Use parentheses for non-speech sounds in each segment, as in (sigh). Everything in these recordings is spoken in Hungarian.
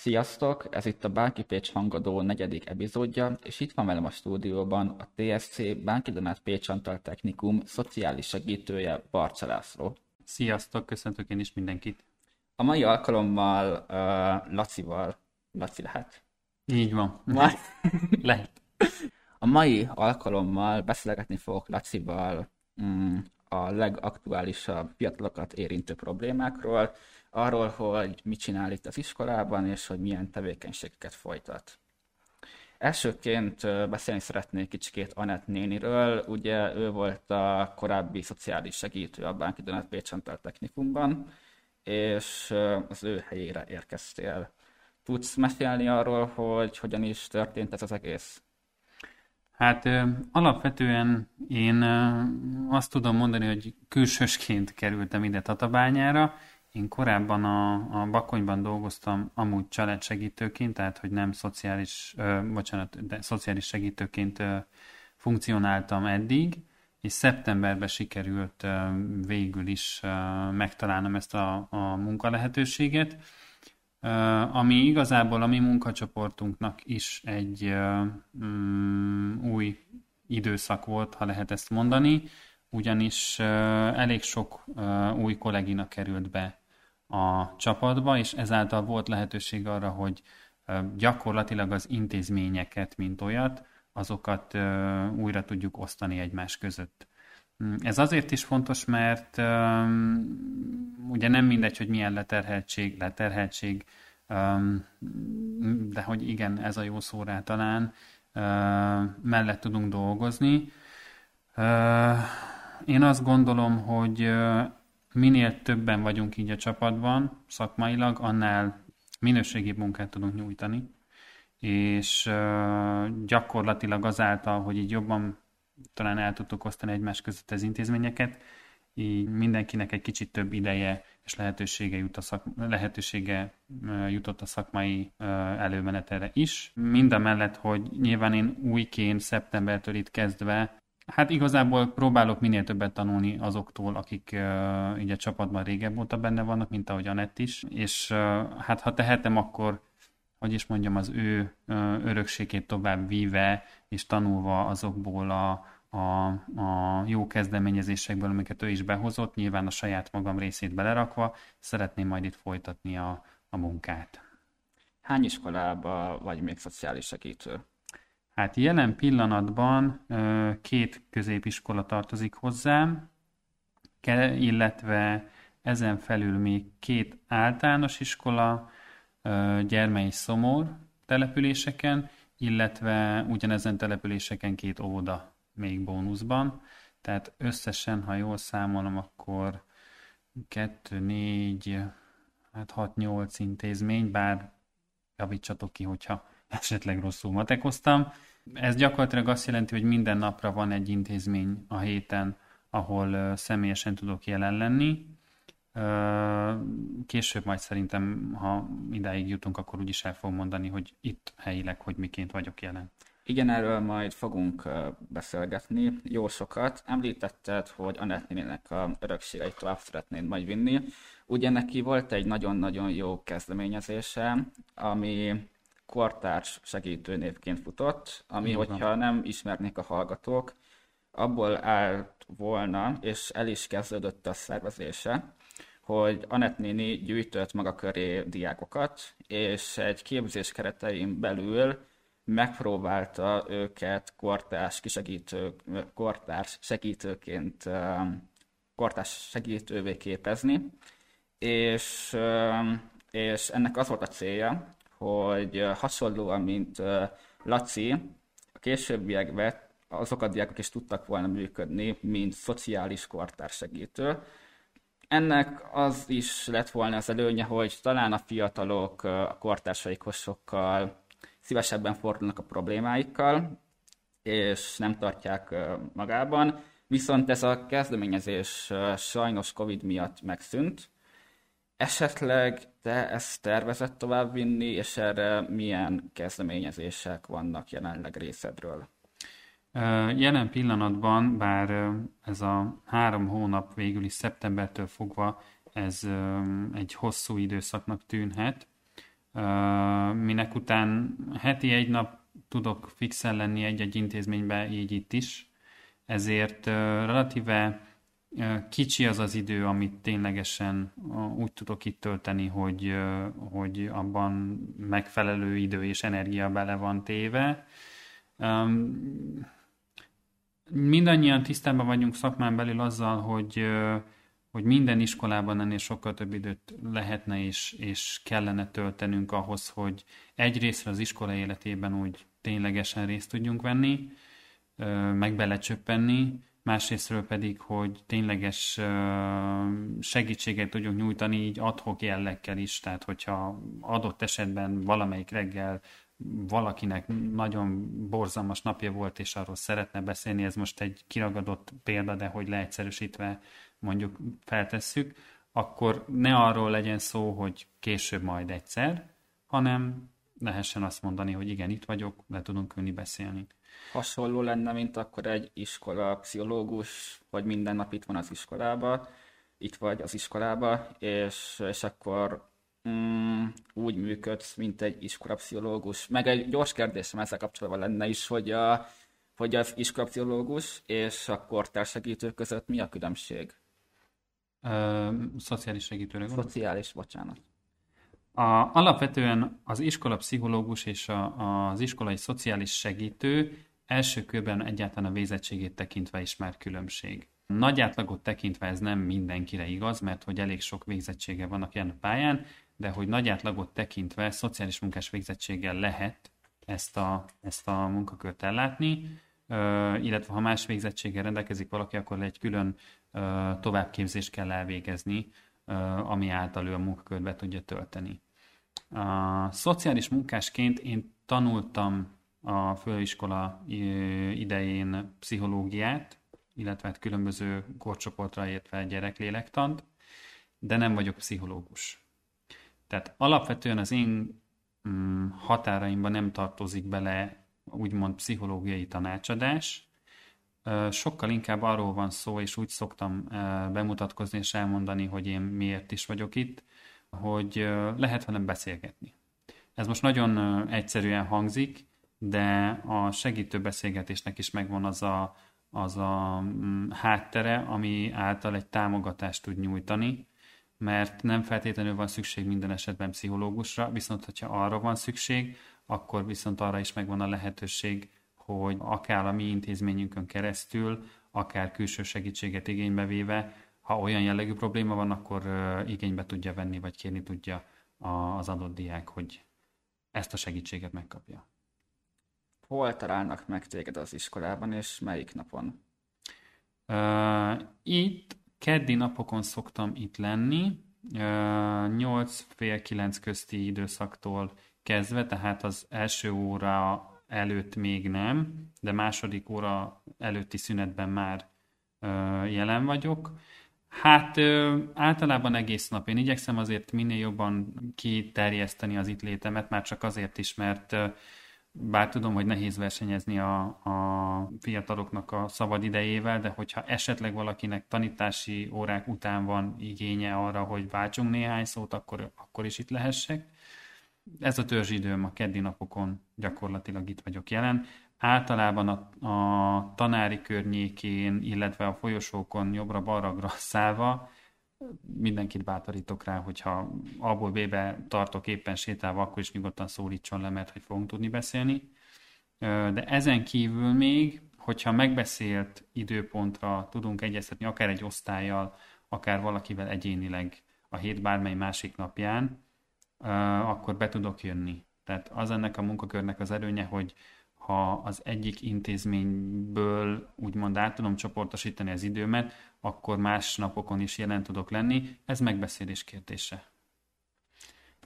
Sziasztok! Ez itt a Bánki Pécs hangadó negyedik epizódja, és itt van velem a stúdióban a TSC Bánki Donát Pécs Antal Technikum szociális segítője Barcsa László. Sziasztok, köszöntök én is mindenkit. A mai alkalommal uh, Lacival, Laci lehet? Így van. Ma... (laughs) lehet. A mai alkalommal beszélgetni fogok Lacival mm, a legaktuálisabb fiatalokat érintő problémákról, arról, hogy mit csinál itt az iskolában, és hogy milyen tevékenységeket folytat. Elsőként beszélni szeretnék kicsikét Anett néniről. Ugye ő volt a korábbi szociális segítő a Bánki Donát Pécs Antal Technikumban, és az ő helyére érkeztél. Tudsz mesélni arról, hogy hogyan is történt ez az egész? Hát alapvetően én azt tudom mondani, hogy külsősként kerültem ide Tatabányára, én korábban a, a Bakonyban dolgoztam amúgy családsegítőként, tehát hogy nem szociális, ö, bocsánat, de szociális segítőként ö, funkcionáltam eddig, és szeptemberben sikerült ö, végül is ö, megtalálnom ezt a, a munkalehetőséget, ö, ami igazából a mi munkacsoportunknak is egy ö, um, új időszak volt, ha lehet ezt mondani, ugyanis elég sok új kollégina került be a csapatba, és ezáltal volt lehetőség arra, hogy gyakorlatilag az intézményeket, mint olyat, azokat újra tudjuk osztani egymás között. Mm, ez azért is fontos, mert ugye nem mindegy, hogy milyen leterheltség, leterheltség, de hogy igen, ez a jó szó rá talán, mellett tudunk dolgozni én azt gondolom, hogy minél többen vagyunk így a csapatban szakmailag, annál minőségi munkát tudunk nyújtani, és gyakorlatilag azáltal, hogy így jobban talán el tudtuk osztani egymás között az intézményeket, így mindenkinek egy kicsit több ideje és lehetősége, jut a szak, lehetősége jutott a szakmai előmenetere is. Mind a mellett, hogy nyilván én újként szeptembertől itt kezdve Hát igazából próbálok minél többet tanulni azoktól, akik uh, így a csapatban régebb óta benne vannak, mint ahogy Anett is, és uh, hát ha tehetem, akkor hogy is mondjam, az ő uh, örökségét tovább víve és tanulva azokból a, a, a jó kezdeményezésekből, amiket ő is behozott, nyilván a saját magam részét belerakva, szeretném majd itt folytatni a, a munkát. Hány iskolába vagy még szociális segítő? Hát jelen pillanatban két középiskola tartozik hozzám, illetve ezen felül még két általános iskola, Gyermei Szomor településeken, illetve ugyanezen településeken két óvoda még bónuszban. Tehát összesen, ha jól számolom, akkor 2, 4, hát 6-8 intézmény, bár javítsatok ki, hogyha esetleg rosszul matekoztam. Ez gyakorlatilag azt jelenti, hogy minden napra van egy intézmény a héten, ahol személyesen tudok jelen lenni. Később majd szerintem, ha idáig jutunk, akkor úgyis el fogom mondani, hogy itt helyileg, hogy miként vagyok jelen. Igen, erről majd fogunk beszélgetni jó sokat. Említetted, hogy Anett a örökségeit tovább szeretnéd majd vinni. Ugye neki volt egy nagyon-nagyon jó kezdeményezése, ami kortárs segítőnévként futott, ami, Igen. hogyha nem ismernék a hallgatók, abból állt volna, és el is kezdődött a szervezése, hogy Anett néni gyűjtött maga köré diákokat, és egy képzés keretein belül megpróbálta őket kortárs kisegítő, kortárs segítőként kortárs segítővé képezni, és, és ennek az volt a célja, hogy hasonlóan, mint Laci, a későbbiekben azok a diákok is tudtak volna működni, mint szociális kortársegítő. Ennek az is lett volna az előnye, hogy talán a fiatalok a kortársaikhoz sokkal szívesebben fordulnak a problémáikkal, és nem tartják magában. Viszont ez a kezdeményezés sajnos Covid miatt megszűnt, Esetleg te ezt tervezett továbbvinni, és erre milyen kezdeményezések vannak jelenleg részedről? Jelen pillanatban, bár ez a három hónap végül is szeptembertől fogva, ez egy hosszú időszaknak tűnhet, minek után heti egy nap tudok fixen lenni egy-egy intézménybe, így itt is, ezért relatíve kicsi az az idő, amit ténylegesen úgy tudok itt tölteni, hogy, hogy abban megfelelő idő és energia bele van téve. Mindannyian tisztában vagyunk szakmán belül azzal, hogy, hogy minden iskolában ennél sokkal több időt lehetne és, és kellene töltenünk ahhoz, hogy egyrészt az iskola életében úgy ténylegesen részt tudjunk venni, meg belecsöppenni, másrésztről pedig, hogy tényleges segítséget tudjuk nyújtani így adhok jellegkel is, tehát hogyha adott esetben valamelyik reggel valakinek nagyon borzalmas napja volt, és arról szeretne beszélni, ez most egy kiragadott példa, de hogy leegyszerűsítve mondjuk feltesszük, akkor ne arról legyen szó, hogy később majd egyszer, hanem lehessen azt mondani, hogy igen, itt vagyok, le tudunk ülni beszélni. Hasonló lenne, mint akkor egy iskola pszichológus, hogy minden nap itt van az iskolába, itt vagy az iskolába, és, és akkor mm, úgy működsz, mint egy iskolapszichológus. Meg egy gyors kérdésem ezzel kapcsolatban lenne is, hogy, a, hogy az iskolapszichológus és a kortársegítő között mi a különbség? Ö, szociális segítőre gondolsz? Szociális, bocsánat. A, alapvetően az iskola pszichológus és a, az iskolai szociális segítő első körben egyáltalán a végzettségét tekintve is már különbség. Nagy átlagot tekintve ez nem mindenkire igaz, mert hogy elég sok végzettsége van a pályán, de hogy nagy átlagot tekintve szociális munkás végzettséggel lehet ezt a, ezt a munkakört ellátni, illetve ha más végzettséggel rendelkezik valaki, akkor egy külön továbbképzést kell elvégezni, ami által ő a munkakört be tudja tölteni. A szociális munkásként én tanultam a főiskola idején pszichológiát, illetve hát különböző korcsoportra értve gyereklélektant, de nem vagyok pszichológus. Tehát alapvetően az én mm, nem tartozik bele úgymond pszichológiai tanácsadás, sokkal inkább arról van szó, és úgy szoktam bemutatkozni és elmondani, hogy én miért is vagyok itt, hogy lehet velem beszélgetni. Ez most nagyon egyszerűen hangzik, de a segítő beszélgetésnek is megvan az a, az a mm, háttere, ami által egy támogatást tud nyújtani, mert nem feltétlenül van szükség minden esetben pszichológusra, viszont hogyha arra van szükség, akkor viszont arra is megvan a lehetőség, hogy akár a mi intézményünkön keresztül, akár külső segítséget igénybe véve, ha olyan jellegű probléma van, akkor igénybe tudja venni, vagy kérni tudja az adott diák, hogy ezt a segítséget megkapja. Hol találnak meg téged az iskolában, és melyik napon? Uh, itt keddi napokon szoktam itt lenni, uh, 8 fél 9 közti időszaktól kezdve, tehát az első óra előtt még nem, de második óra előtti szünetben már uh, jelen vagyok. Hát ö, általában egész nap. Én igyekszem azért minél jobban kiterjeszteni az itt létemet, már csak azért is, mert bár tudom, hogy nehéz versenyezni a, a fiataloknak a szabad idejével, de hogyha esetleg valakinek tanítási órák után van igénye arra, hogy váltsunk néhány szót, akkor, akkor is itt lehessek. Ez a törzsidőm a keddi napokon gyakorlatilag itt vagyok jelen. Általában a, a tanári környékén, illetve a folyosókon jobbra-balra szállva mindenkit bátorítok rá, hogyha abból B-be tartok éppen sétálva, akkor is nyugodtan szólítson le, mert hogy fogunk tudni beszélni. De ezen kívül még, hogyha megbeszélt időpontra tudunk egyeztetni, akár egy osztályjal, akár valakivel egyénileg a hét bármely másik napján, akkor be tudok jönni. Tehát az ennek a munkakörnek az erőnye, hogy ha az egyik intézményből úgymond át tudom csoportosítani az időmet, akkor más napokon is jelen tudok lenni. Ez megbeszélés kérdése.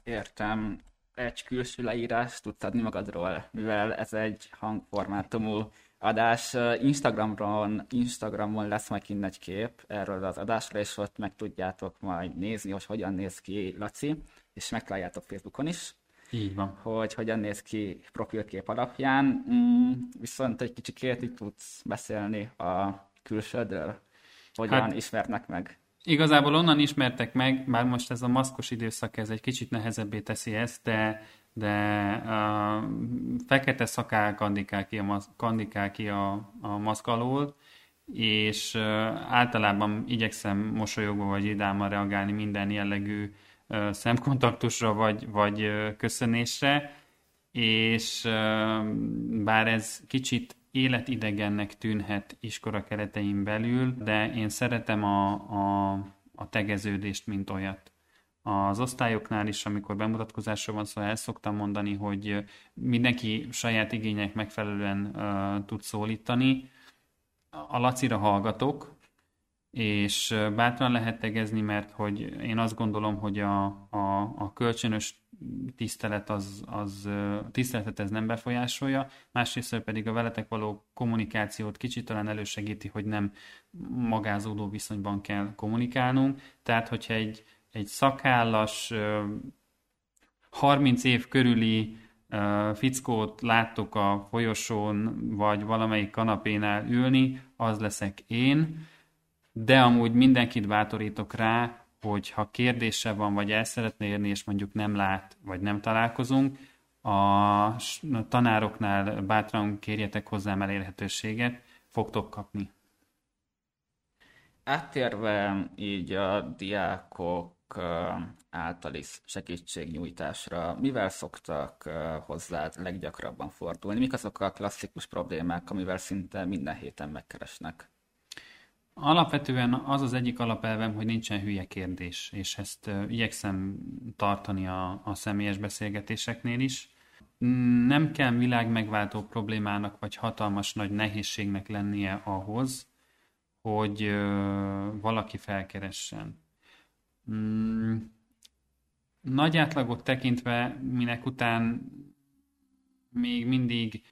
Értem. Egy külső leírás tudsz adni magadról, mivel ez egy hangformátumú adás. Instagramon, Instagramon lesz majd kint egy kép erről az adásról, és ott meg tudjátok majd nézni, hogy hogyan néz ki Laci, és megtaláljátok Facebookon is. Így van. Hogy hogyan néz ki profilkép alapján. Mm, viszont egy kicsikét itt tudsz beszélni a külsődről hogyan hát, ismernek meg? Igazából onnan ismertek meg, bár most ez a maszkos időszak ez egy kicsit nehezebbé teszi ezt, de, de a fekete szakál kandikál ki a, kandikál ki a, a maszk alól, és általában igyekszem mosolyogva vagy idámmal reagálni minden jellegű szemkontaktusra vagy, vagy köszönésre, és bár ez kicsit életidegennek tűnhet iskola keretein belül, de én szeretem a, a, a tegeződést, mint olyat. Az osztályoknál is, amikor bemutatkozásról van szó, el szoktam mondani, hogy mindenki saját igények megfelelően uh, tud szólítani. A Lacira hallgatok, és bátran lehet tegezni, mert hogy én azt gondolom, hogy a, a, a kölcsönös tisztelet az, az tiszteletet ez nem befolyásolja, másrészt pedig a veletek való kommunikációt kicsit talán elősegíti, hogy nem magázódó viszonyban kell kommunikálnunk, tehát hogyha egy, egy szakállas 30 év körüli fickót láttok a folyosón, vagy valamelyik kanapénál ülni, az leszek én, de amúgy mindenkit bátorítok rá, hogy ha kérdése van, vagy el szeretne érni, és mondjuk nem lát, vagy nem találkozunk, a tanároknál bátran kérjetek hozzám elérhetőséget, fogtok kapni. Áttérve így a diákok általi segítségnyújtásra, mivel szoktak hozzád leggyakrabban fordulni? Mik azok a klasszikus problémák, amivel szinte minden héten megkeresnek? Alapvetően az az egyik alapelvem, hogy nincsen hülye kérdés, és ezt igyekszem tartani a, a személyes beszélgetéseknél is. Nem kell világ megváltó problémának vagy hatalmas nagy nehézségnek lennie ahhoz, hogy valaki felkeressen. Mm, nagy átlagot tekintve, minek után még mindig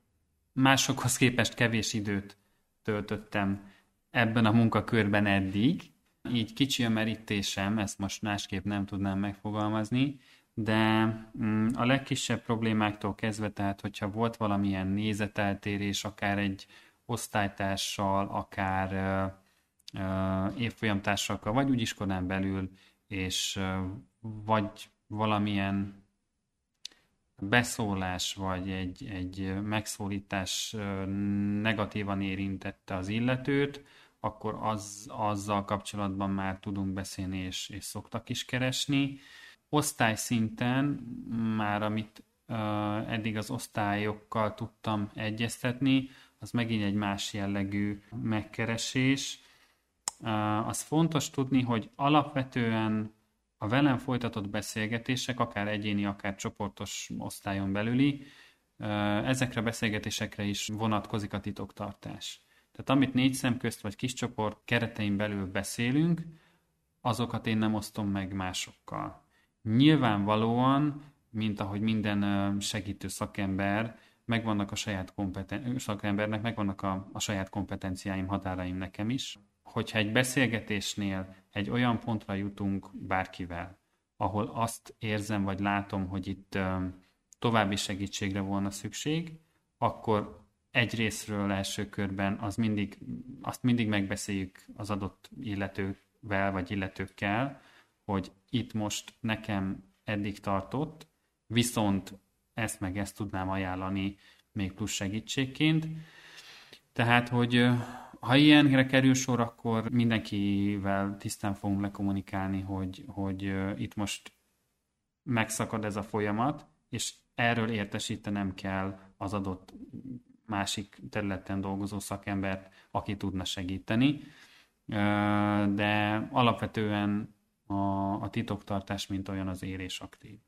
másokhoz képest kevés időt töltöttem ebben a munkakörben eddig. Így kicsi a merítésem, ezt most másképp nem tudnám megfogalmazni, de mm, a legkisebb problémáktól kezdve, tehát hogyha volt valamilyen nézeteltérés, akár egy osztálytársal, akár évfolyamtársakkal, vagy úgy iskolán belül, és vagy valamilyen beszólás vagy egy, egy megszólítás negatívan érintette az illetőt, akkor az, azzal kapcsolatban már tudunk beszélni, és, és szoktak is keresni. Osztály szinten már amit uh, eddig az osztályokkal tudtam egyeztetni, az megint egy más jellegű megkeresés. Uh, az fontos tudni, hogy alapvetően a velem folytatott beszélgetések, akár egyéni, akár csoportos osztályon belüli, ezekre a beszélgetésekre is vonatkozik a titoktartás. Tehát amit négy szem közt vagy kis csoport keretein belül beszélünk, azokat én nem osztom meg másokkal. Nyilvánvalóan, mint ahogy minden segítő szakember, megvannak a saját kompeten- szakembernek, megvannak a, a saját kompetenciáim, határaim nekem is. Hogyha egy beszélgetésnél egy olyan pontra jutunk bárkivel, ahol azt érzem vagy látom, hogy itt további segítségre volna szükség, akkor egy részről első körben az mindig, azt mindig megbeszéljük az adott illetővel vagy illetőkkel, hogy itt most nekem eddig tartott, viszont ezt meg ezt tudnám ajánlani még plusz segítségként. Tehát, hogy ha ilyenre kerül sor, akkor mindenkivel tisztán fogunk lekommunikálni, hogy, hogy itt most megszakad ez a folyamat, és erről értesítenem kell az adott másik területen dolgozó szakembert, aki tudna segíteni. De alapvetően a, a titoktartás, mint olyan az érés aktív.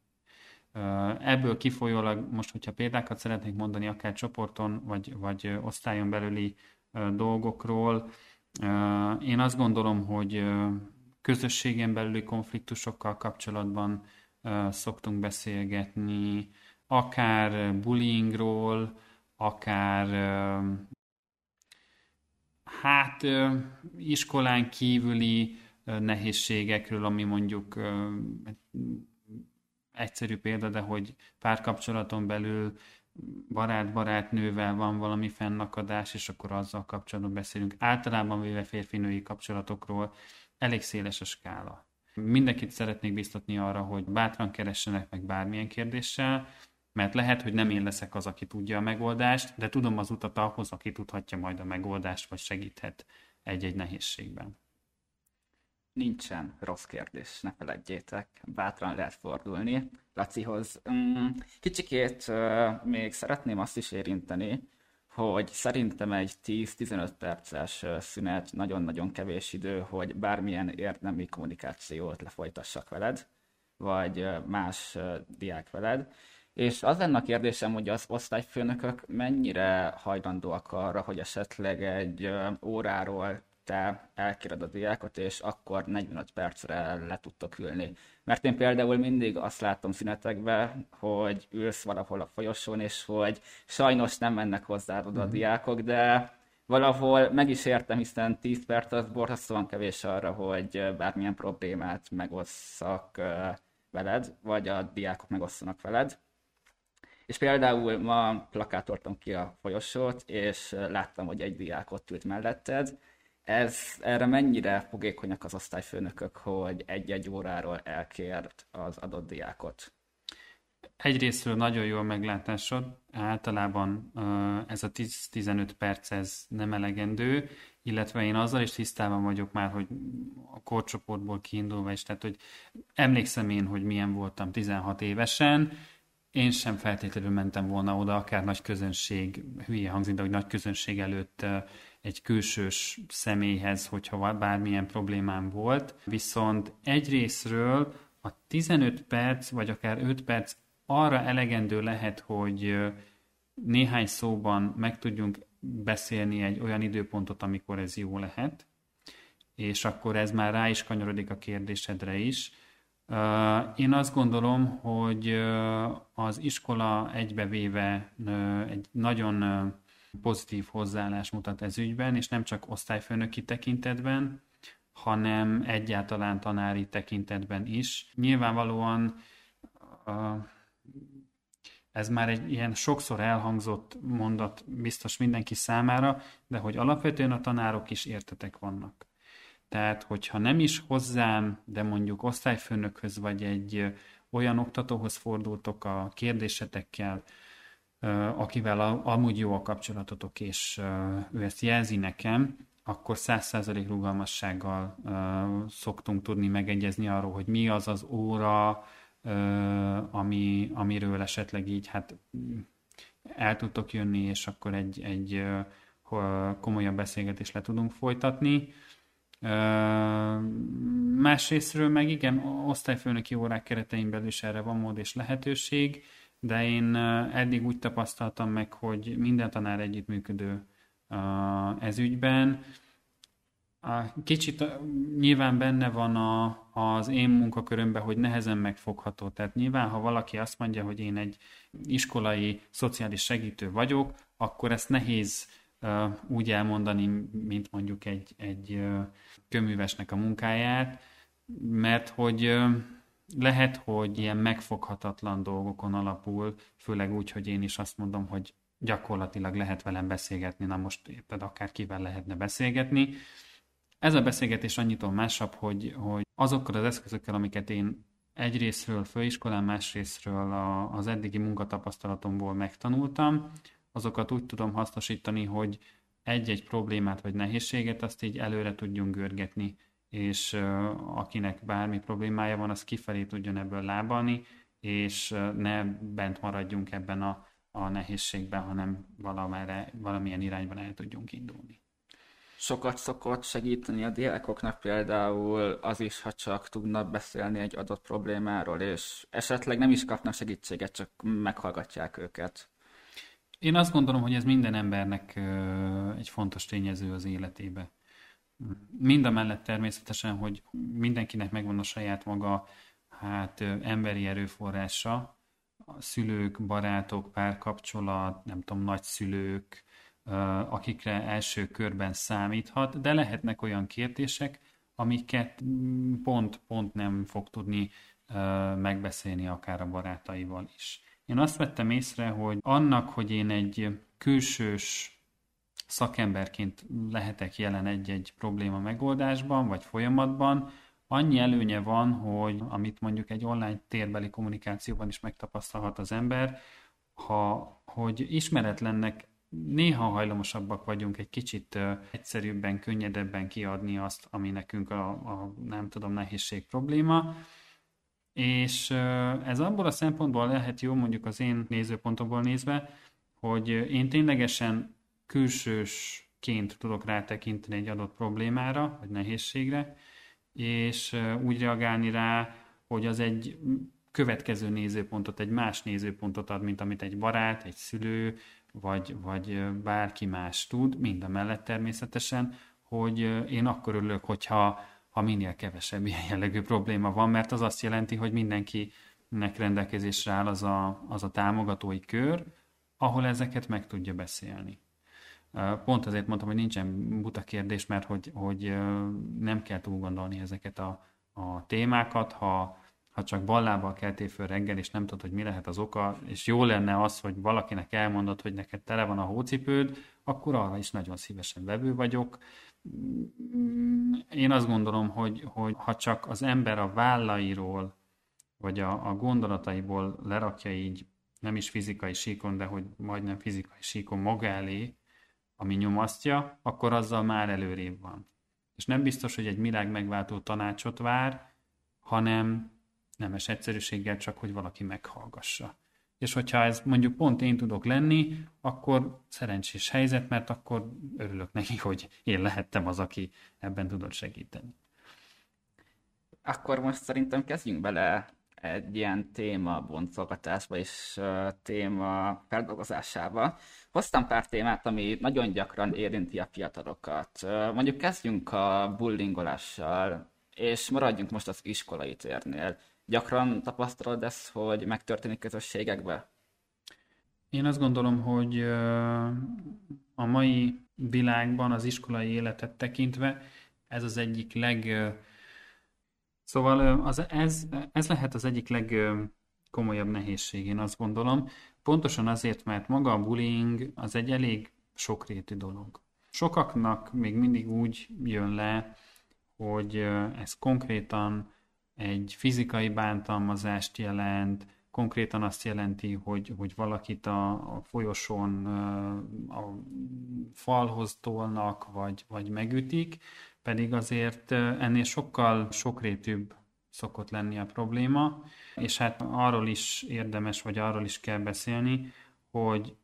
Ebből kifolyólag most, hogyha példákat szeretnék mondani, akár csoporton vagy, vagy osztályon belüli dolgokról. Én azt gondolom, hogy közösségen belüli konfliktusokkal kapcsolatban szoktunk beszélgetni, akár bullyingról, akár hát iskolán kívüli nehézségekről, ami mondjuk egyszerű példa, de hogy párkapcsolaton belül barát-barátnővel van valami fennakadás, és akkor azzal kapcsolatban beszélünk. Általában véve férfi-női kapcsolatokról elég széles a skála. Mindenkit szeretnék biztatni arra, hogy bátran keressenek meg bármilyen kérdéssel, mert lehet, hogy nem én leszek az, aki tudja a megoldást, de tudom az utat ahhoz, aki tudhatja majd a megoldást, vagy segíthet egy-egy nehézségben. Nincsen rossz kérdés, ne feledjétek, bátran lehet fordulni. Lacihoz mm, kicsikét még szeretném azt is érinteni, hogy szerintem egy 10-15 perces szünet nagyon-nagyon kevés idő, hogy bármilyen érdemi kommunikációt lefolytassak veled, vagy más diák veled. És az lenne a kérdésem, hogy az osztályfőnökök mennyire hajlandóak arra, hogy esetleg egy óráról te elkéred a diákot, és akkor 45 percre le tudtok ülni. Mert én például mindig azt látom szünetekben, hogy ülsz valahol a folyosón, és hogy sajnos nem mennek hozzá oda a mhm. diákok, de valahol meg is értem, hiszen 10 perc az borzasztóan kevés arra, hogy bármilyen problémát megosszak veled, vagy a diákok megosszanak veled. És például ma plakátoltam ki a folyosót, és láttam, hogy egy diák ott ült melletted, ez, erre mennyire fogékonyak az osztályfőnökök, hogy egy-egy óráról elkért az adott diákot? Egyrésztről nagyon jó a meglátásod, általában ez a 10-15 perc ez nem elegendő, illetve én azzal is tisztában vagyok már, hogy a korcsoportból kiindulva is, tehát hogy emlékszem én, hogy milyen voltam 16 évesen, én sem feltétlenül mentem volna oda, akár nagy közönség, hülye hangzik, de hogy nagy közönség előtt egy külsős személyhez, hogyha bármilyen problémám volt. Viszont egyrésztről a 15 perc, vagy akár 5 perc arra elegendő lehet, hogy néhány szóban meg tudjunk beszélni egy olyan időpontot, amikor ez jó lehet, és akkor ez már rá is kanyarodik a kérdésedre is. Én azt gondolom, hogy az iskola egybevéve egy nagyon pozitív hozzáállás mutat ez ügyben, és nem csak osztályfőnöki tekintetben, hanem egyáltalán tanári tekintetben is. Nyilvánvalóan ez már egy ilyen sokszor elhangzott mondat biztos mindenki számára, de hogy alapvetően a tanárok is értetek vannak. Tehát, hogyha nem is hozzám, de mondjuk osztályfőnökhöz vagy egy olyan oktatóhoz fordultok a kérdésetekkel, akivel amúgy jó a kapcsolatotok, és ő ezt jelzi nekem, akkor 100% rugalmassággal szoktunk tudni megegyezni arról, hogy mi az az óra, ami, amiről esetleg így hát el tudtok jönni, és akkor egy, egy komolyabb beszélgetést le tudunk folytatni. Másrésztről meg igen, osztályfőnöki órák keretein belül is erre van mód és lehetőség de én eddig úgy tapasztaltam meg, hogy minden tanár együttműködő ez ügyben. Kicsit nyilván benne van a, az én munkakörömben, hogy nehezen megfogható. Tehát nyilván, ha valaki azt mondja, hogy én egy iskolai szociális segítő vagyok, akkor ezt nehéz úgy elmondani, mint mondjuk egy, egy köművesnek a munkáját, mert hogy lehet, hogy ilyen megfoghatatlan dolgokon alapul, főleg úgy, hogy én is azt mondom, hogy gyakorlatilag lehet velem beszélgetni, na most érted, akár kivel lehetne beszélgetni. Ez a beszélgetés annyitól másabb, hogy, hogy azokkal az eszközökkel, amiket én egyrésztről főiskolán, másrésztről a, az eddigi munkatapasztalatomból megtanultam, azokat úgy tudom hasznosítani, hogy egy-egy problémát vagy nehézséget azt így előre tudjunk görgetni és akinek bármi problémája van, az kifelé tudjon ebből lábalni, és ne bent maradjunk ebben a, a nehézségben, hanem valamire, valamilyen irányban el tudjunk indulni. Sokat szokott segíteni a diákoknak például az is, ha csak tudnak beszélni egy adott problémáról, és esetleg nem is kapnak segítséget, csak meghallgatják őket. Én azt gondolom, hogy ez minden embernek egy fontos tényező az életébe Mind a mellett természetesen, hogy mindenkinek megvan a saját maga hát emberi erőforrása, a szülők, barátok, párkapcsolat, nem tudom, nagyszülők, akikre első körben számíthat, de lehetnek olyan kérdések, amiket pont-pont nem fog tudni megbeszélni akár a barátaival is. Én azt vettem észre, hogy annak, hogy én egy külsős szakemberként lehetek jelen egy-egy probléma megoldásban, vagy folyamatban, annyi előnye van, hogy amit mondjuk egy online térbeli kommunikációban is megtapasztalhat az ember, ha, hogy ismeretlennek néha hajlamosabbak vagyunk egy kicsit egyszerűbben, könnyedebben kiadni azt, ami nekünk a, a nem tudom, nehézség probléma, és ez abból a szempontból lehet jó, mondjuk az én nézőpontomból nézve, hogy én ténylegesen külsősként tudok rátekinteni egy adott problémára, vagy nehézségre, és úgy reagálni rá, hogy az egy következő nézőpontot, egy más nézőpontot ad, mint amit egy barát, egy szülő, vagy, vagy bárki más tud, mind a mellett természetesen, hogy én akkor örülök, hogyha ha minél kevesebb ilyen jellegű probléma van, mert az azt jelenti, hogy mindenkinek rendelkezésre áll az a, az a támogatói kör, ahol ezeket meg tudja beszélni. Pont azért mondtam, hogy nincsen buta kérdés, mert hogy, hogy nem kell túl gondolni ezeket a, a témákat, ha, ha csak ballábbal keltél föl reggel, és nem tudod, hogy mi lehet az oka, és jó lenne az, hogy valakinek elmondod, hogy neked tele van a hócipőd, akkor arra is nagyon szívesen vevő vagyok. Én azt gondolom, hogy, hogy ha csak az ember a vállairól, vagy a, a gondolataiból lerakja így, nem is fizikai síkon, de hogy majdnem fizikai síkon maga elé, ami nyomasztja, akkor azzal már előrébb van. És nem biztos, hogy egy világ megváltó tanácsot vár, hanem nemes egyszerűséggel csak, hogy valaki meghallgassa. És hogyha ez mondjuk pont én tudok lenni, akkor szerencsés helyzet, mert akkor örülök neki, hogy én lehettem az, aki ebben tudott segíteni. Akkor most szerintem kezdjünk bele egy ilyen téma boncolgatásba és téma feldolgozásába. Hoztam pár témát, ami nagyon gyakran érinti a fiatalokat. Mondjuk kezdjünk a bullyingolással, és maradjunk most az iskolai térnél. Gyakran tapasztalod ezt, hogy megtörténik közösségekbe? Én azt gondolom, hogy a mai világban az iskolai életet tekintve ez az egyik leg Szóval az, ez, ez lehet az egyik legkomolyabb nehézség, én azt gondolom. Pontosan azért, mert maga a bullying az egy elég sokrétű dolog. Sokaknak még mindig úgy jön le, hogy ez konkrétan egy fizikai bántalmazást jelent, konkrétan azt jelenti, hogy, hogy valakit a, a folyosón a falhoz tolnak, vagy, vagy megütik, pedig azért ennél sokkal sokrétűbb szokott lenni a probléma, és hát arról is érdemes, vagy arról is kell beszélni, hogy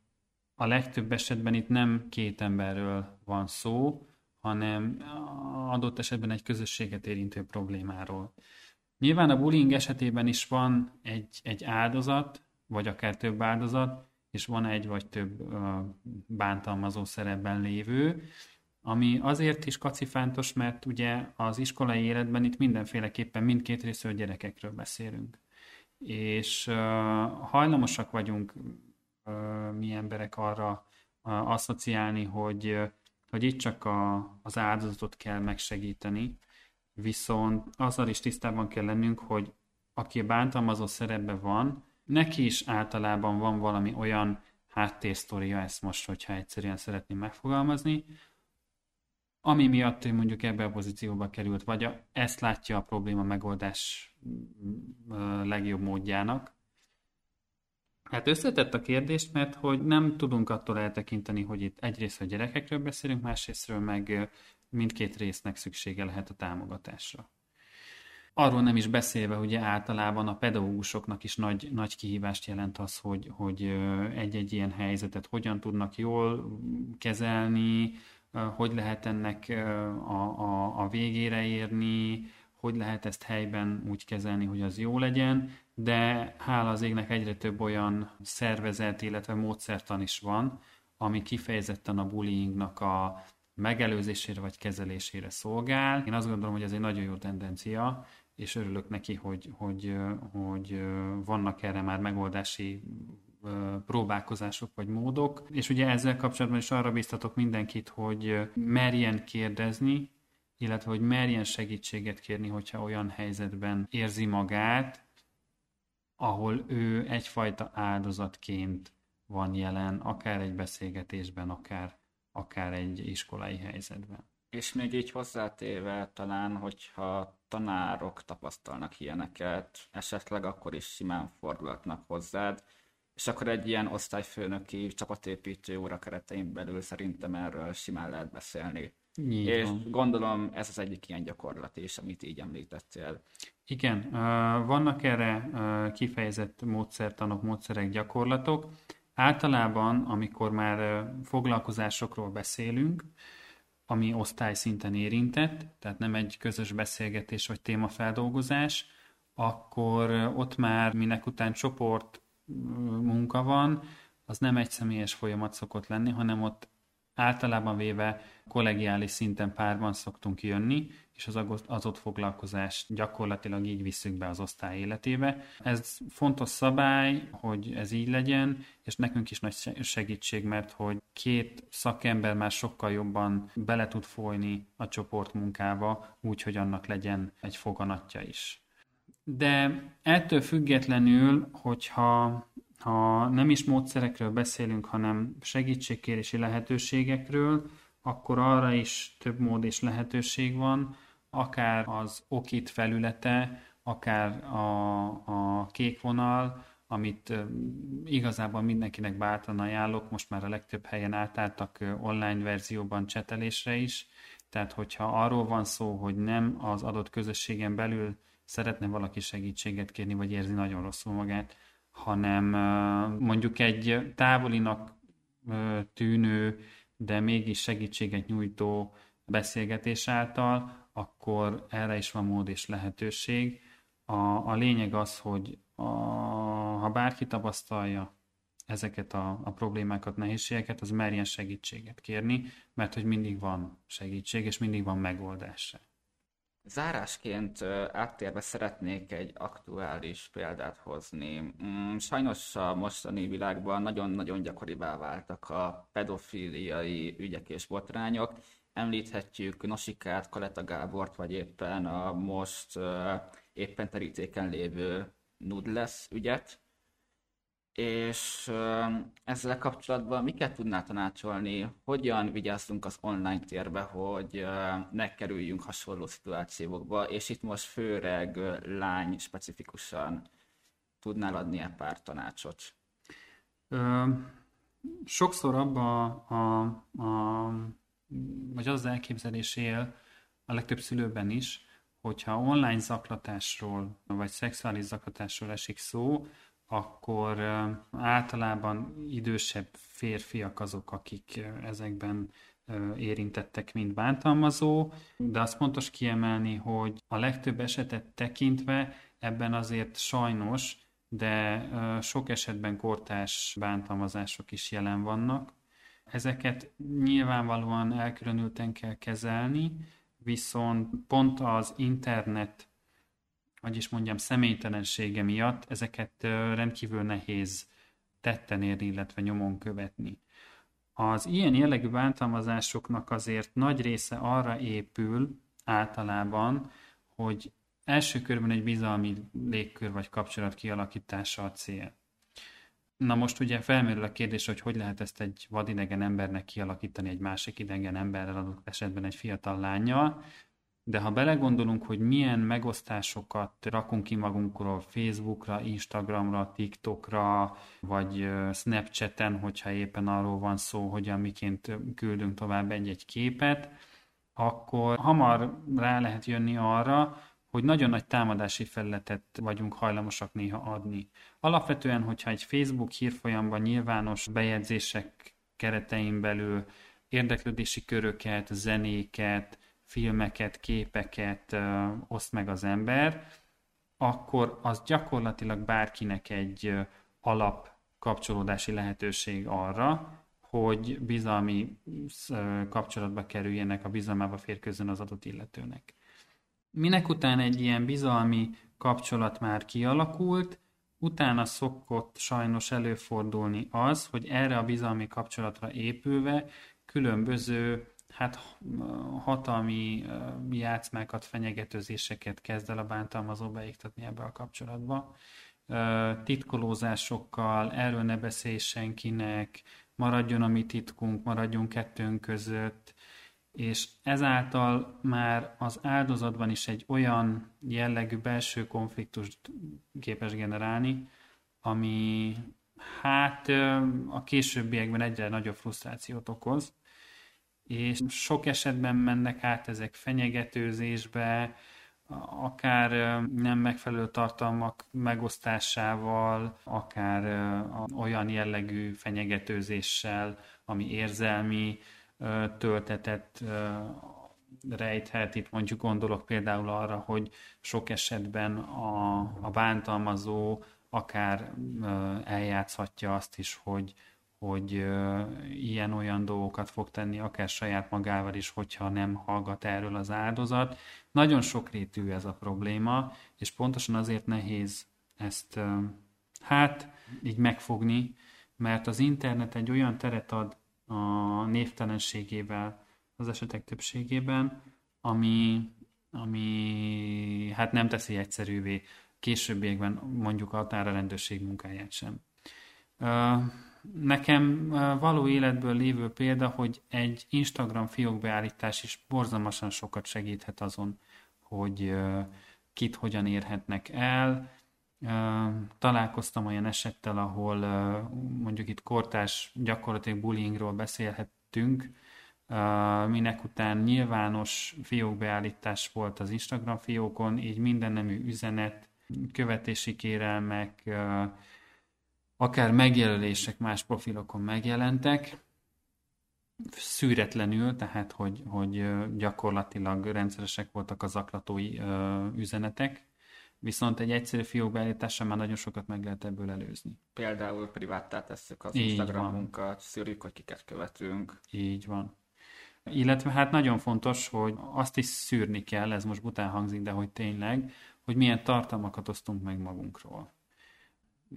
a legtöbb esetben itt nem két emberről van szó, hanem adott esetben egy közösséget érintő problémáról. Nyilván a bullying esetében is van egy, egy áldozat, vagy akár több áldozat, és van egy vagy több bántalmazó szerepben lévő, ami azért is kacifántos, mert ugye az iskolai életben itt mindenféleképpen mindkét részről gyerekekről beszélünk. És uh, hajlamosak vagyunk uh, mi emberek arra uh, asszociálni, hogy, hogy itt csak a, az áldozatot kell megsegíteni, viszont azzal is tisztában kell lennünk, hogy aki bántalmazó szerepben van, neki is általában van valami olyan háttérsztoria, ezt most, hogyha egyszerűen szeretném megfogalmazni, ami miatt ő mondjuk ebbe a pozícióba került, vagy a, ezt látja a probléma megoldás legjobb módjának. Hát összetett a kérdést, mert hogy nem tudunk attól eltekinteni, hogy itt egyrészt a gyerekekről beszélünk, másrésztről meg mindkét résznek szüksége lehet a támogatásra. Arról nem is beszélve, hogy általában a pedagógusoknak is nagy, nagy kihívást jelent az, hogy, hogy egy-egy ilyen helyzetet hogyan tudnak jól kezelni, hogy lehet ennek a, a, a végére érni, hogy lehet ezt helyben úgy kezelni, hogy az jó legyen, de hála az égnek egyre több olyan szervezet, illetve módszertan is van, ami kifejezetten a bullyingnak a megelőzésére vagy kezelésére szolgál. Én azt gondolom, hogy ez egy nagyon jó tendencia, és örülök neki, hogy, hogy, hogy vannak erre már megoldási próbálkozások vagy módok, és ugye ezzel kapcsolatban is arra biztatok mindenkit, hogy merjen kérdezni, illetve hogy merjen segítséget kérni, hogyha olyan helyzetben érzi magát, ahol ő egyfajta áldozatként van jelen, akár egy beszélgetésben, akár, akár egy iskolai helyzetben. És még így hozzátéve talán, hogyha tanárok tapasztalnak ilyeneket, esetleg akkor is simán fordulhatnak hozzád, és akkor egy ilyen osztályfőnöki csapatépítő óra keretein belül szerintem erről simán lehet beszélni. Így és van. gondolom ez az egyik ilyen gyakorlat is, amit így említettél. Igen, vannak erre kifejezett módszertanok, módszerek, gyakorlatok. Általában, amikor már foglalkozásokról beszélünk, ami osztály szinten érintett, tehát nem egy közös beszélgetés vagy témafeldolgozás, akkor ott már minek után csoport munka van, az nem egy személyes folyamat szokott lenni, hanem ott általában véve kollegiális szinten párban szoktunk jönni, és az, az ott foglalkozást gyakorlatilag így visszük be az osztály életébe. Ez fontos szabály, hogy ez így legyen, és nekünk is nagy segítség, mert hogy két szakember már sokkal jobban bele tud folyni a csoportmunkába, úgy, hogy annak legyen egy foganatja is. De ettől függetlenül, hogyha ha nem is módszerekről beszélünk, hanem segítségkérési lehetőségekről, akkor arra is több mód és lehetőség van, akár az okit felülete, akár a, a kék vonal, amit igazából mindenkinek bátran ajánlok, most már a legtöbb helyen átálltak online verzióban csetelésre is, tehát hogyha arról van szó, hogy nem az adott közösségen belül szeretne valaki segítséget kérni, vagy érzi nagyon rosszul magát, hanem mondjuk egy távolinak tűnő, de mégis segítséget nyújtó beszélgetés által, akkor erre is van mód és lehetőség. A, a lényeg az, hogy a, ha bárki tapasztalja ezeket a, a problémákat, nehézségeket, az merjen segítséget kérni, mert hogy mindig van segítség, és mindig van megoldás. Zárásként áttérve szeretnék egy aktuális példát hozni. Mm, sajnos a mostani világban nagyon-nagyon gyakoribá váltak a pedofíliai ügyek és botrányok. Említhetjük Nosikát, Kaleta Gábort, vagy éppen a most éppen terítéken lévő Nudles ügyet. És ezzel kapcsolatban miket tudnál tanácsolni, hogyan vigyázzunk az online térbe, hogy ne kerüljünk hasonló szituációkba, és itt most főleg lány specifikusan tudnál adni egy pár tanácsot? Ö, sokszor abba a, a, vagy az elképzelés él a legtöbb szülőben is, hogyha online zaklatásról, vagy szexuális zaklatásról esik szó, akkor általában idősebb férfiak azok, akik ezekben érintettek, mint bántalmazó, de azt fontos kiemelni, hogy a legtöbb esetet tekintve ebben azért sajnos, de sok esetben kortás bántalmazások is jelen vannak. Ezeket nyilvánvalóan elkülönülten kell kezelni, viszont pont az internet hogy is mondjam, személytelensége miatt ezeket rendkívül nehéz tetten érni, illetve nyomon követni. Az ilyen jellegű bántalmazásoknak azért nagy része arra épül általában, hogy első körben egy bizalmi légkör vagy kapcsolat kialakítása a cél. Na most ugye felmerül a kérdés, hogy hogy lehet ezt egy vadidegen embernek kialakítani egy másik idegen emberrel, adott esetben egy fiatal lányjal, de ha belegondolunk, hogy milyen megosztásokat rakunk ki magunkról Facebookra, Instagramra, TikTokra, vagy Snapchaten, hogyha éppen arról van szó, hogy miként küldünk tovább egy-egy képet, akkor hamar rá lehet jönni arra, hogy nagyon nagy támadási felületet vagyunk hajlamosak néha adni. Alapvetően, hogyha egy Facebook hírfolyamban nyilvános bejegyzések keretein belül érdeklődési köröket, zenéket, filmeket, képeket ö, oszt meg az ember, akkor az gyakorlatilag bárkinek egy alap kapcsolódási lehetőség arra, hogy bizalmi kapcsolatba kerüljenek, a bizalmába férkőzzön az adott illetőnek. Minek után egy ilyen bizalmi kapcsolat már kialakult, utána szokott sajnos előfordulni az, hogy erre a bizalmi kapcsolatra épülve különböző hát hatalmi játszmákat, fenyegetőzéseket kezd el a bántalmazó beiktatni ebbe a kapcsolatba. Titkolózásokkal, erről ne beszélj senkinek, maradjon a mi titkunk, maradjon kettőnk között, és ezáltal már az áldozatban is egy olyan jellegű belső konfliktust képes generálni, ami hát a későbbiekben egyre nagyobb frusztrációt okoz, és sok esetben mennek át ezek fenyegetőzésbe, akár nem megfelelő tartalmak megosztásával, akár olyan jellegű fenyegetőzéssel, ami érzelmi töltetet rejthet. Itt mondjuk gondolok például arra, hogy sok esetben a, a bántalmazó akár eljátszhatja azt is, hogy, hogy ilyen-olyan dolgokat fog tenni, akár saját magával is, hogyha nem hallgat erről az áldozat. Nagyon sokrétű ez a probléma, és pontosan azért nehéz ezt hát így megfogni, mert az internet egy olyan teret ad a névtelenségével az esetek többségében, ami, ami hát nem teszi egyszerűvé későbbiekben mondjuk a rendőrség munkáját sem. Nekem való életből lévő példa, hogy egy Instagram fiókbeállítás is borzalmasan sokat segíthet azon, hogy kit hogyan érhetnek el. Találkoztam olyan esettel, ahol mondjuk itt kortás gyakorlatilag bullyingról beszélhettünk, minek után nyilvános fiókbeállítás volt az Instagram fiókon, így minden nemű üzenet, követési kérelmek, akár megjelölések más profilokon megjelentek, szűretlenül, tehát hogy, hogy gyakorlatilag rendszeresek voltak az zaklatói üzenetek, viszont egy egyszerű fiókbeállítással már nagyon sokat meg lehet ebből előzni. Például priváttá tesszük az Így Instagramunkat, szűrjük, hogy kiket követünk. Így van. Illetve hát nagyon fontos, hogy azt is szűrni kell, ez most bután hangzik, de hogy tényleg, hogy milyen tartalmakat osztunk meg magunkról.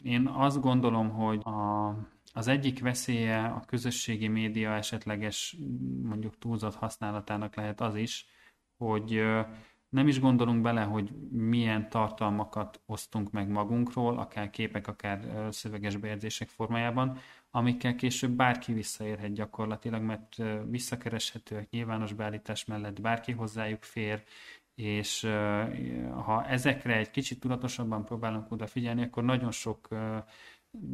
Én azt gondolom, hogy a, az egyik veszélye a közösségi média esetleges mondjuk túlzott használatának lehet az is, hogy nem is gondolunk bele, hogy milyen tartalmakat osztunk meg magunkról, akár képek, akár szöveges bejegyzések formájában, amikkel később bárki visszaérhet gyakorlatilag, mert visszakereshetőek nyilvános beállítás mellett bárki hozzájuk fér, és ha ezekre egy kicsit tudatosabban próbálunk odafigyelni, akkor nagyon sok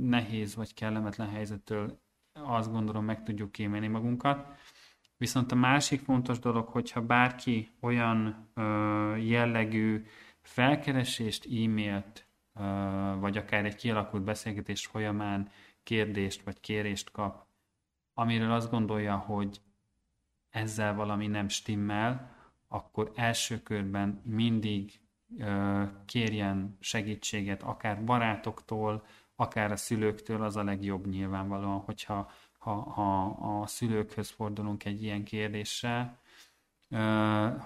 nehéz vagy kellemetlen helyzettől azt gondolom meg tudjuk kémelni magunkat. Viszont a másik fontos dolog, hogyha bárki olyan jellegű felkeresést, e-mailt, vagy akár egy kialakult beszélgetés folyamán kérdést vagy kérést kap, amiről azt gondolja, hogy ezzel valami nem stimmel, akkor első körben mindig kérjen segítséget, akár barátoktól, akár a szülőktől, az a legjobb nyilvánvalóan, hogyha ha, ha a szülőkhöz fordulunk egy ilyen kérdéssel,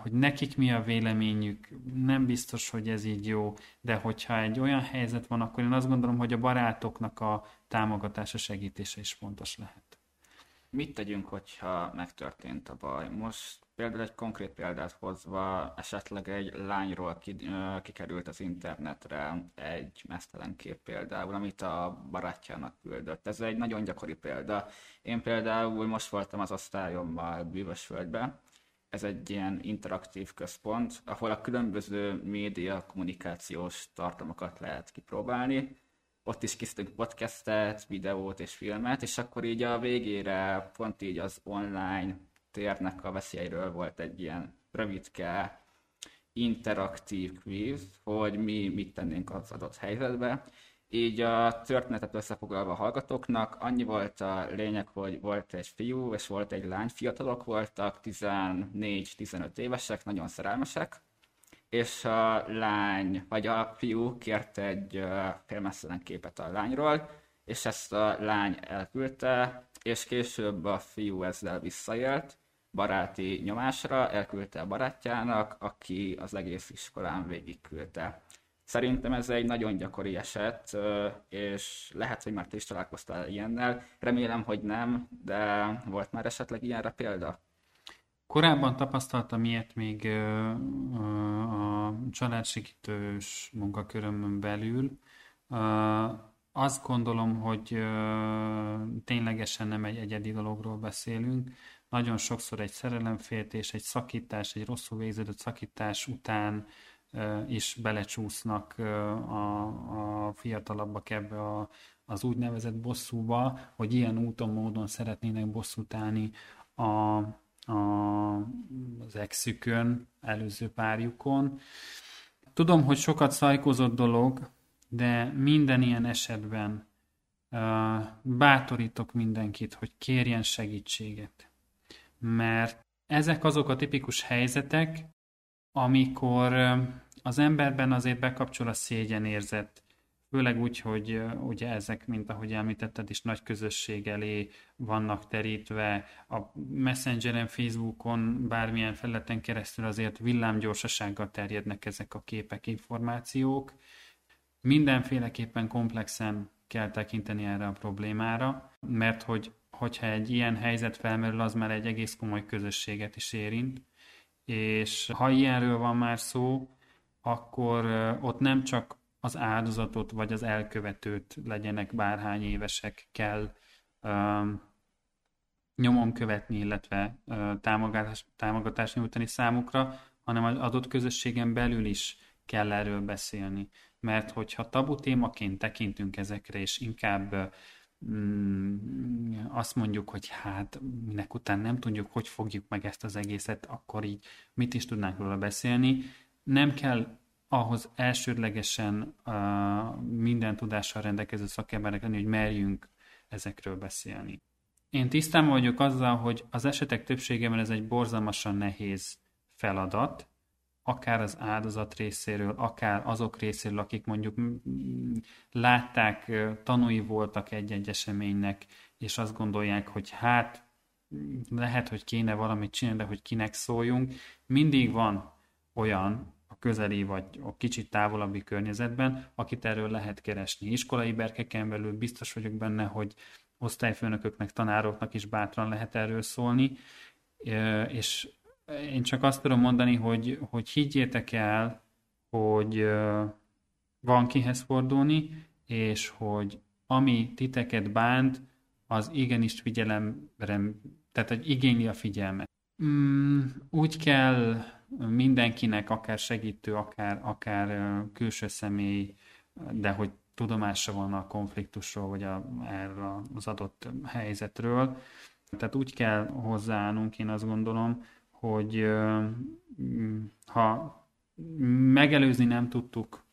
hogy nekik mi a véleményük, nem biztos, hogy ez így jó, de hogyha egy olyan helyzet van, akkor én azt gondolom, hogy a barátoknak a támogatása, segítése is fontos lehet. Mit tegyünk, hogyha megtörtént a baj? Most például egy konkrét példát hozva, esetleg egy lányról ki, kikerült az internetre egy mesztelen kép például, amit a barátjának küldött. Ez egy nagyon gyakori példa. Én például most voltam az osztályommal Bűvösföldbe, ez egy ilyen interaktív központ, ahol a különböző média kommunikációs tartalmakat lehet kipróbálni. Ott is készítünk podcastet, videót és filmet, és akkor így a végére pont így az online térnek a veszélyről volt egy ilyen rövidke interaktív quiz, hogy mi mit tennénk az adott helyzetbe. Így a történetet összefoglalva a hallgatóknak, annyi volt a lényeg, hogy volt egy fiú és volt egy lány, fiatalok voltak, 14-15 évesek, nagyon szerelmesek, és a lány, vagy a fiú kért egy félmesztelen képet a lányról, és ezt a lány elküldte, és később a fiú ezzel visszaélt, baráti nyomásra, elküldte a barátjának, aki az egész iskolán végigküldte. Szerintem ez egy nagyon gyakori eset, és lehet, hogy már te is találkoztál ilyennel. Remélem, hogy nem, de volt már esetleg ilyenre példa? Korábban tapasztaltam ilyet még a családsegítős munkakörömön belül. azt gondolom, hogy ténylegesen nem egy egyedi dologról beszélünk. Nagyon sokszor egy szerelemféltés, egy szakítás, egy rosszul végződött szakítás után is belecsúsznak a, a fiatalabbak ebbe a, az úgynevezett bosszúba, hogy ilyen úton, módon szeretnének bosszút állni a, a, az exükön, előző párjukon. Tudom, hogy sokat szajkozott dolog, de minden ilyen esetben bátorítok mindenkit, hogy kérjen segítséget. Mert ezek azok a tipikus helyzetek, amikor az emberben azért bekapcsol a szégyenérzet, főleg úgy, hogy ugye ezek, mint ahogy említetted is, nagy közösség elé vannak terítve, a Messengeren, Facebookon, bármilyen felületen keresztül azért villámgyorsasággal terjednek ezek a képek, információk, Mindenféleképpen komplexen kell tekinteni erre a problémára, mert hogy, hogyha egy ilyen helyzet felmerül, az már egy egész komoly közösséget is érint, és ha ilyenről van már szó, akkor ott nem csak az áldozatot vagy az elkövetőt legyenek bárhány évesek kell um, nyomon követni, illetve uh, támogatást, támogatást nyújtani számukra, hanem az adott közösségen belül is kell erről beszélni mert hogyha tabu témaként tekintünk ezekre, és inkább mm, azt mondjuk, hogy hát minek után nem tudjuk, hogy fogjuk meg ezt az egészet, akkor így mit is tudnánk róla beszélni. Nem kell ahhoz elsődlegesen uh, minden tudással rendelkező szakemberek lenni, hogy merjünk ezekről beszélni. Én tisztán vagyok azzal, hogy az esetek többségében ez egy borzalmasan nehéz feladat, akár az áldozat részéről, akár azok részéről, akik mondjuk látták, tanúi voltak egy-egy eseménynek, és azt gondolják, hogy hát lehet, hogy kéne valamit csinálni, de hogy kinek szóljunk. Mindig van olyan közeli vagy a kicsit távolabbi környezetben, akit erről lehet keresni. Iskolai berkeken belül biztos vagyok benne, hogy osztályfőnököknek, tanároknak is bátran lehet erről szólni, és én csak azt tudom mondani, hogy, hogy higgyétek el, hogy van kihez fordulni, és hogy ami titeket bánt, az igenis figyelemre, tehát hogy igényli a figyelmet. Mm, úgy kell mindenkinek, akár segítő, akár, akár külső személy, de hogy tudomása van a konfliktusról, vagy a, erről az adott helyzetről. Tehát úgy kell hozzáállnunk, én azt gondolom, hogy ha megelőzni nem tudtuk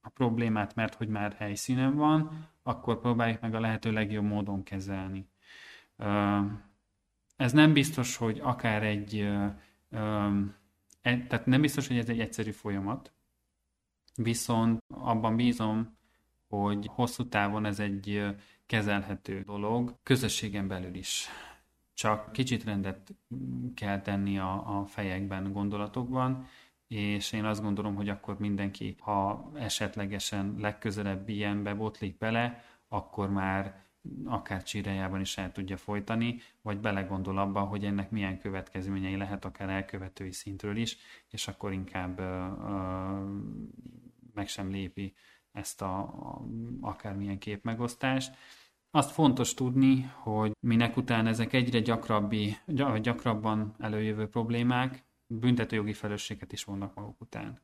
a problémát, mert hogy már helyszínen van, akkor próbáljuk meg a lehető legjobb módon kezelni. Ez nem biztos, hogy akár egy, tehát nem biztos, hogy ez egy egyszerű folyamat, viszont abban bízom, hogy hosszú távon ez egy kezelhető dolog, közösségen belül is. Csak kicsit rendet kell tenni a, a fejekben, gondolatokban, és én azt gondolom, hogy akkor mindenki, ha esetlegesen legközelebb ilyenbe botlik bele, akkor már akár csírájában is el tudja folytani, vagy belegondol abba, hogy ennek milyen következményei lehet akár elkövetői szintről is, és akkor inkább ö, ö, meg sem lépi ezt a, a akármilyen képmegosztást. Azt fontos tudni, hogy minek után ezek egyre gyakrabbi, gyakrabban előjövő problémák büntetőjogi felelősséget is vonnak maguk után.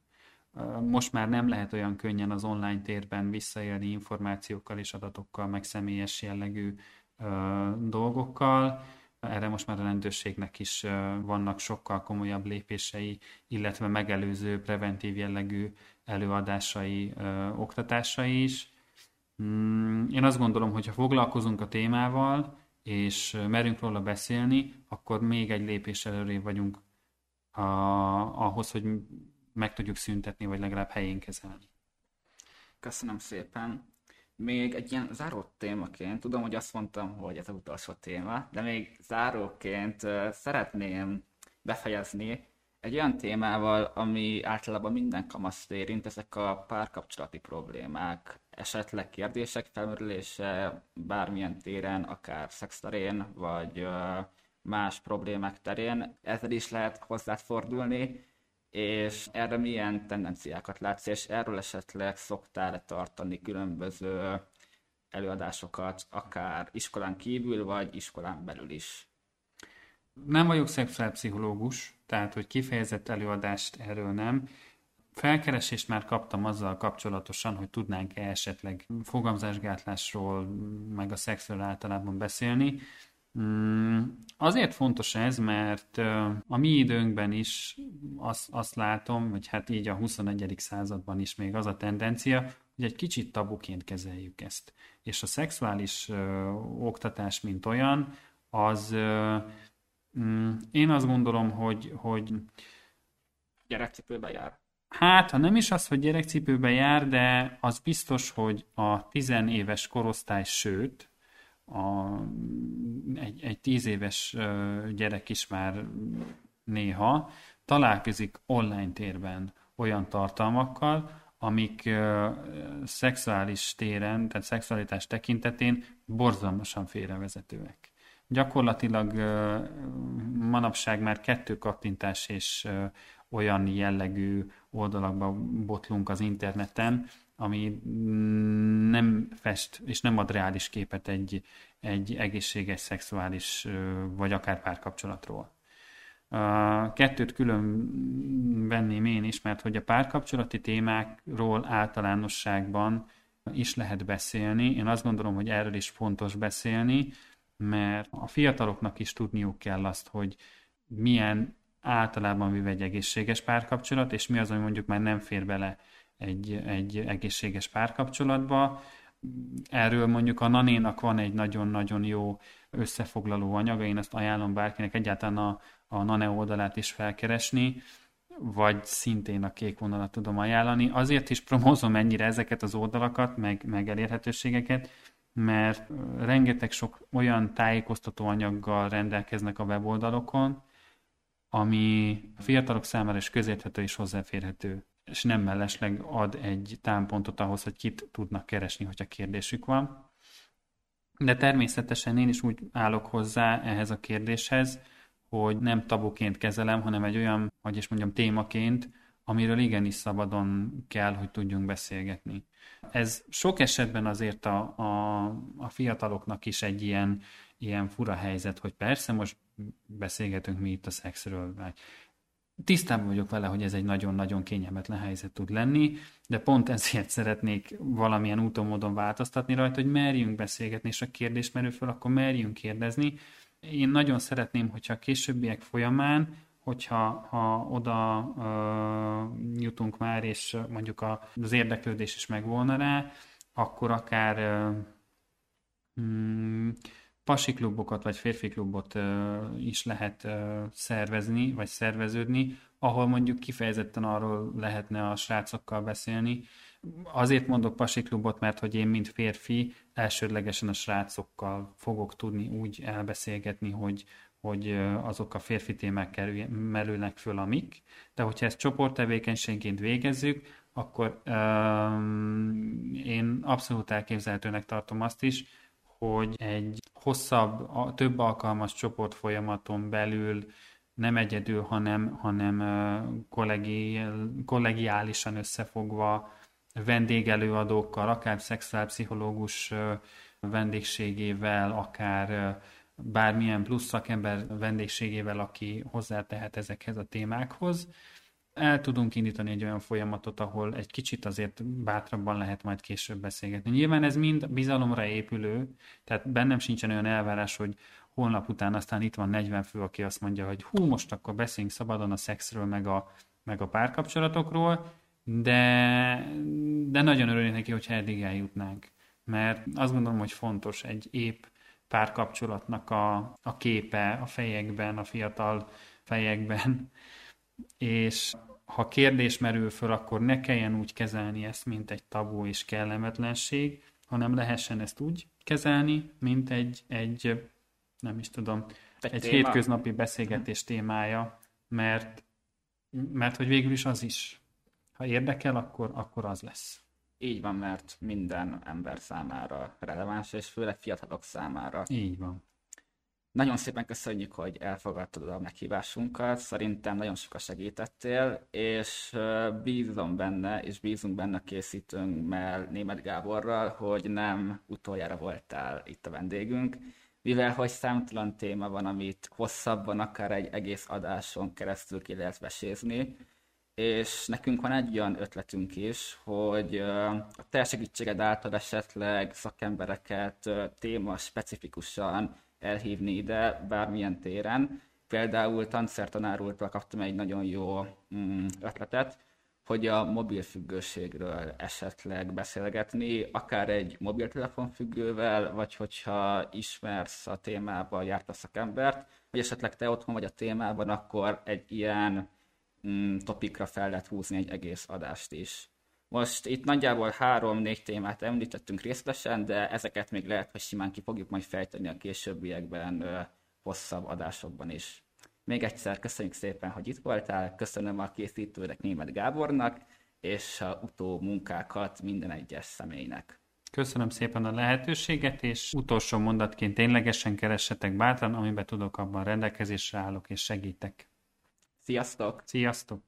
Most már nem lehet olyan könnyen az online térben visszaélni információkkal és adatokkal, meg személyes jellegű dolgokkal. Erre most már a rendőrségnek is vannak sokkal komolyabb lépései, illetve megelőző preventív jellegű előadásai, oktatásai is Mm, én azt gondolom, hogy ha foglalkozunk a témával, és merünk róla beszélni, akkor még egy lépés előrébb vagyunk a, ahhoz, hogy meg tudjuk szüntetni, vagy legalább helyén kezelni. Köszönöm szépen. Még egy ilyen záró témaként, tudom, hogy azt mondtam, hogy ez az utolsó téma, de még záróként szeretném befejezni egy olyan témával, ami általában minden kamaszt érint, ezek a párkapcsolati problémák, esetleg kérdések felmerülése bármilyen téren, akár szexterén, vagy más problémák terén, ezzel is lehet hozzáfordulni, és erre milyen tendenciákat látsz, és erről esetleg szoktál tartani különböző előadásokat, akár iskolán kívül, vagy iskolán belül is. Nem vagyok szexuálpszichológus, tehát hogy kifejezett előadást erről nem. Felkeresést már kaptam azzal kapcsolatosan, hogy tudnánk-e esetleg fogamzásgátlásról, meg a szexről általában beszélni. Mm, azért fontos ez, mert a mi időnkben is azt, azt látom, vagy hát így a 21. században is még az a tendencia, hogy egy kicsit tabuként kezeljük ezt. És a szexuális ö, oktatás, mint olyan, az ö, mm, én azt gondolom, hogy, hogy gyerekcipőbe jár. Hát, ha nem is az, hogy gyerekcipőbe jár, de az biztos, hogy a tizenéves korosztály, sőt, a, egy, egy tíz éves gyerek is már néha találkozik online térben olyan tartalmakkal, amik szexuális téren, tehát szexualitás tekintetén borzalmasan félrevezetőek. Gyakorlatilag manapság már kettő kattintás és olyan jellegű oldalakba botlunk az interneten, ami nem fest és nem ad reális képet egy, egy egészséges szexuális vagy akár párkapcsolatról. Kettőt külön venném én is, mert hogy a párkapcsolati témákról általánosságban is lehet beszélni. Én azt gondolom, hogy erről is fontos beszélni, mert a fiataloknak is tudniuk kell azt, hogy milyen általában véve egy egészséges párkapcsolat, és mi az, ami mondjuk már nem fér bele egy, egy egészséges párkapcsolatba. Erről mondjuk a Nanénak van egy nagyon-nagyon jó összefoglaló anyaga, én ezt ajánlom bárkinek egyáltalán a, a Nane oldalát is felkeresni, vagy szintén a kék vonalat tudom ajánlani. Azért is promózom ennyire ezeket az oldalakat, meg, meg elérhetőségeket, mert rengeteg sok olyan tájékoztató anyaggal rendelkeznek a weboldalokon, ami a fiatalok számára is közérthető és hozzáférhető, és nem mellesleg ad egy támpontot ahhoz, hogy kit tudnak keresni, hogyha kérdésük van. De természetesen én is úgy állok hozzá ehhez a kérdéshez, hogy nem tabuként kezelem, hanem egy olyan, hogy is mondjam, témaként, amiről igenis szabadon kell, hogy tudjunk beszélgetni. Ez sok esetben azért a, a, a fiataloknak is egy ilyen, ilyen fura helyzet, hogy persze most beszélgetünk mi itt a szexről, vagy tisztában vagyok vele, hogy ez egy nagyon-nagyon kényelmetlen helyzet tud lenni, de pont ezért szeretnék valamilyen úton, módon változtatni rajta, hogy merjünk beszélgetni, és a kérdés merül föl, akkor merjünk kérdezni. Én nagyon szeretném, hogyha a későbbiek folyamán, hogyha ha oda uh, jutunk már, és mondjuk az érdeklődés is megvolna rá, akkor akár uh, hmm, pasi klubokat vagy férfi klubot is lehet szervezni, vagy szerveződni, ahol mondjuk kifejezetten arról lehetne a srácokkal beszélni. Azért mondok pasi klubot, mert hogy én, mint férfi, elsődlegesen a srácokkal fogok tudni úgy elbeszélgetni, hogy, hogy azok a férfi témák merülnek föl, amik. De hogyha ezt csoporttevékenységként végezzük, akkor um, én abszolút elképzelhetőnek tartom azt is, hogy egy hosszabb, több alkalmas csoport folyamaton belül nem egyedül, hanem, hanem kollegi, kollegiálisan összefogva vendégelőadókkal, akár szexuálpszichológus vendégségével, akár bármilyen plusz szakember vendégségével, aki hozzátehet ezekhez a témákhoz, el tudunk indítani egy olyan folyamatot, ahol egy kicsit azért bátrabban lehet majd később beszélgetni. Nyilván ez mind bizalomra épülő, tehát bennem sincsen olyan elvárás, hogy holnap után aztán itt van 40 fő, aki azt mondja, hogy hú, most akkor beszéljünk szabadon a szexről, meg a, meg a párkapcsolatokról, de, de nagyon örülnék neki, hogyha eddig eljutnánk. Mert azt gondolom, hogy fontos egy épp párkapcsolatnak a, a képe a fejekben, a fiatal fejekben, és ha kérdés merül föl, akkor ne kelljen úgy kezelni ezt, mint egy tabu és kellemetlenség, hanem lehessen ezt úgy kezelni, mint egy, egy nem is tudom, egy, egy hétköznapi beszélgetés témája, mert, mert hogy végül is az is. Ha érdekel, akkor, akkor az lesz. Így van, mert minden ember számára releváns, és főleg fiatalok számára. Így van. Nagyon szépen köszönjük, hogy elfogadtad a meghívásunkat. Szerintem nagyon sokat segítettél, és bízom benne, és bízunk benne a készítőnkmel, Német Gáborral, hogy nem utoljára voltál itt a vendégünk, mivel hogy számtalan téma van, amit hosszabban, akár egy egész adáson keresztül ki lehet vesézni, és nekünk van egy olyan ötletünk is, hogy a te segítséged által esetleg szakembereket téma specifikusan elhívni ide bármilyen téren. Például tanszertanárultól kaptam egy nagyon jó mm, ötletet, hogy a mobilfüggőségről esetleg beszélgetni, akár egy mobiltelefonfüggővel, vagy hogyha ismersz a témában, járt a szakembert, vagy esetleg te otthon vagy a témában, akkor egy ilyen mm, topikra fel lehet húzni egy egész adást is. Most itt nagyjából három-négy témát említettünk részletesen, de ezeket még lehet, hogy simán ki fogjuk majd fejteni a későbbiekben hosszabb adásokban is. Még egyszer köszönjük szépen, hogy itt voltál, köszönöm a készítőnek Német Gábornak, és a utó munkákat minden egyes személynek. Köszönöm szépen a lehetőséget, és utolsó mondatként ténylegesen keressetek bátran, amiben tudok, abban rendelkezésre állok és segítek. Sziasztok! Sziasztok!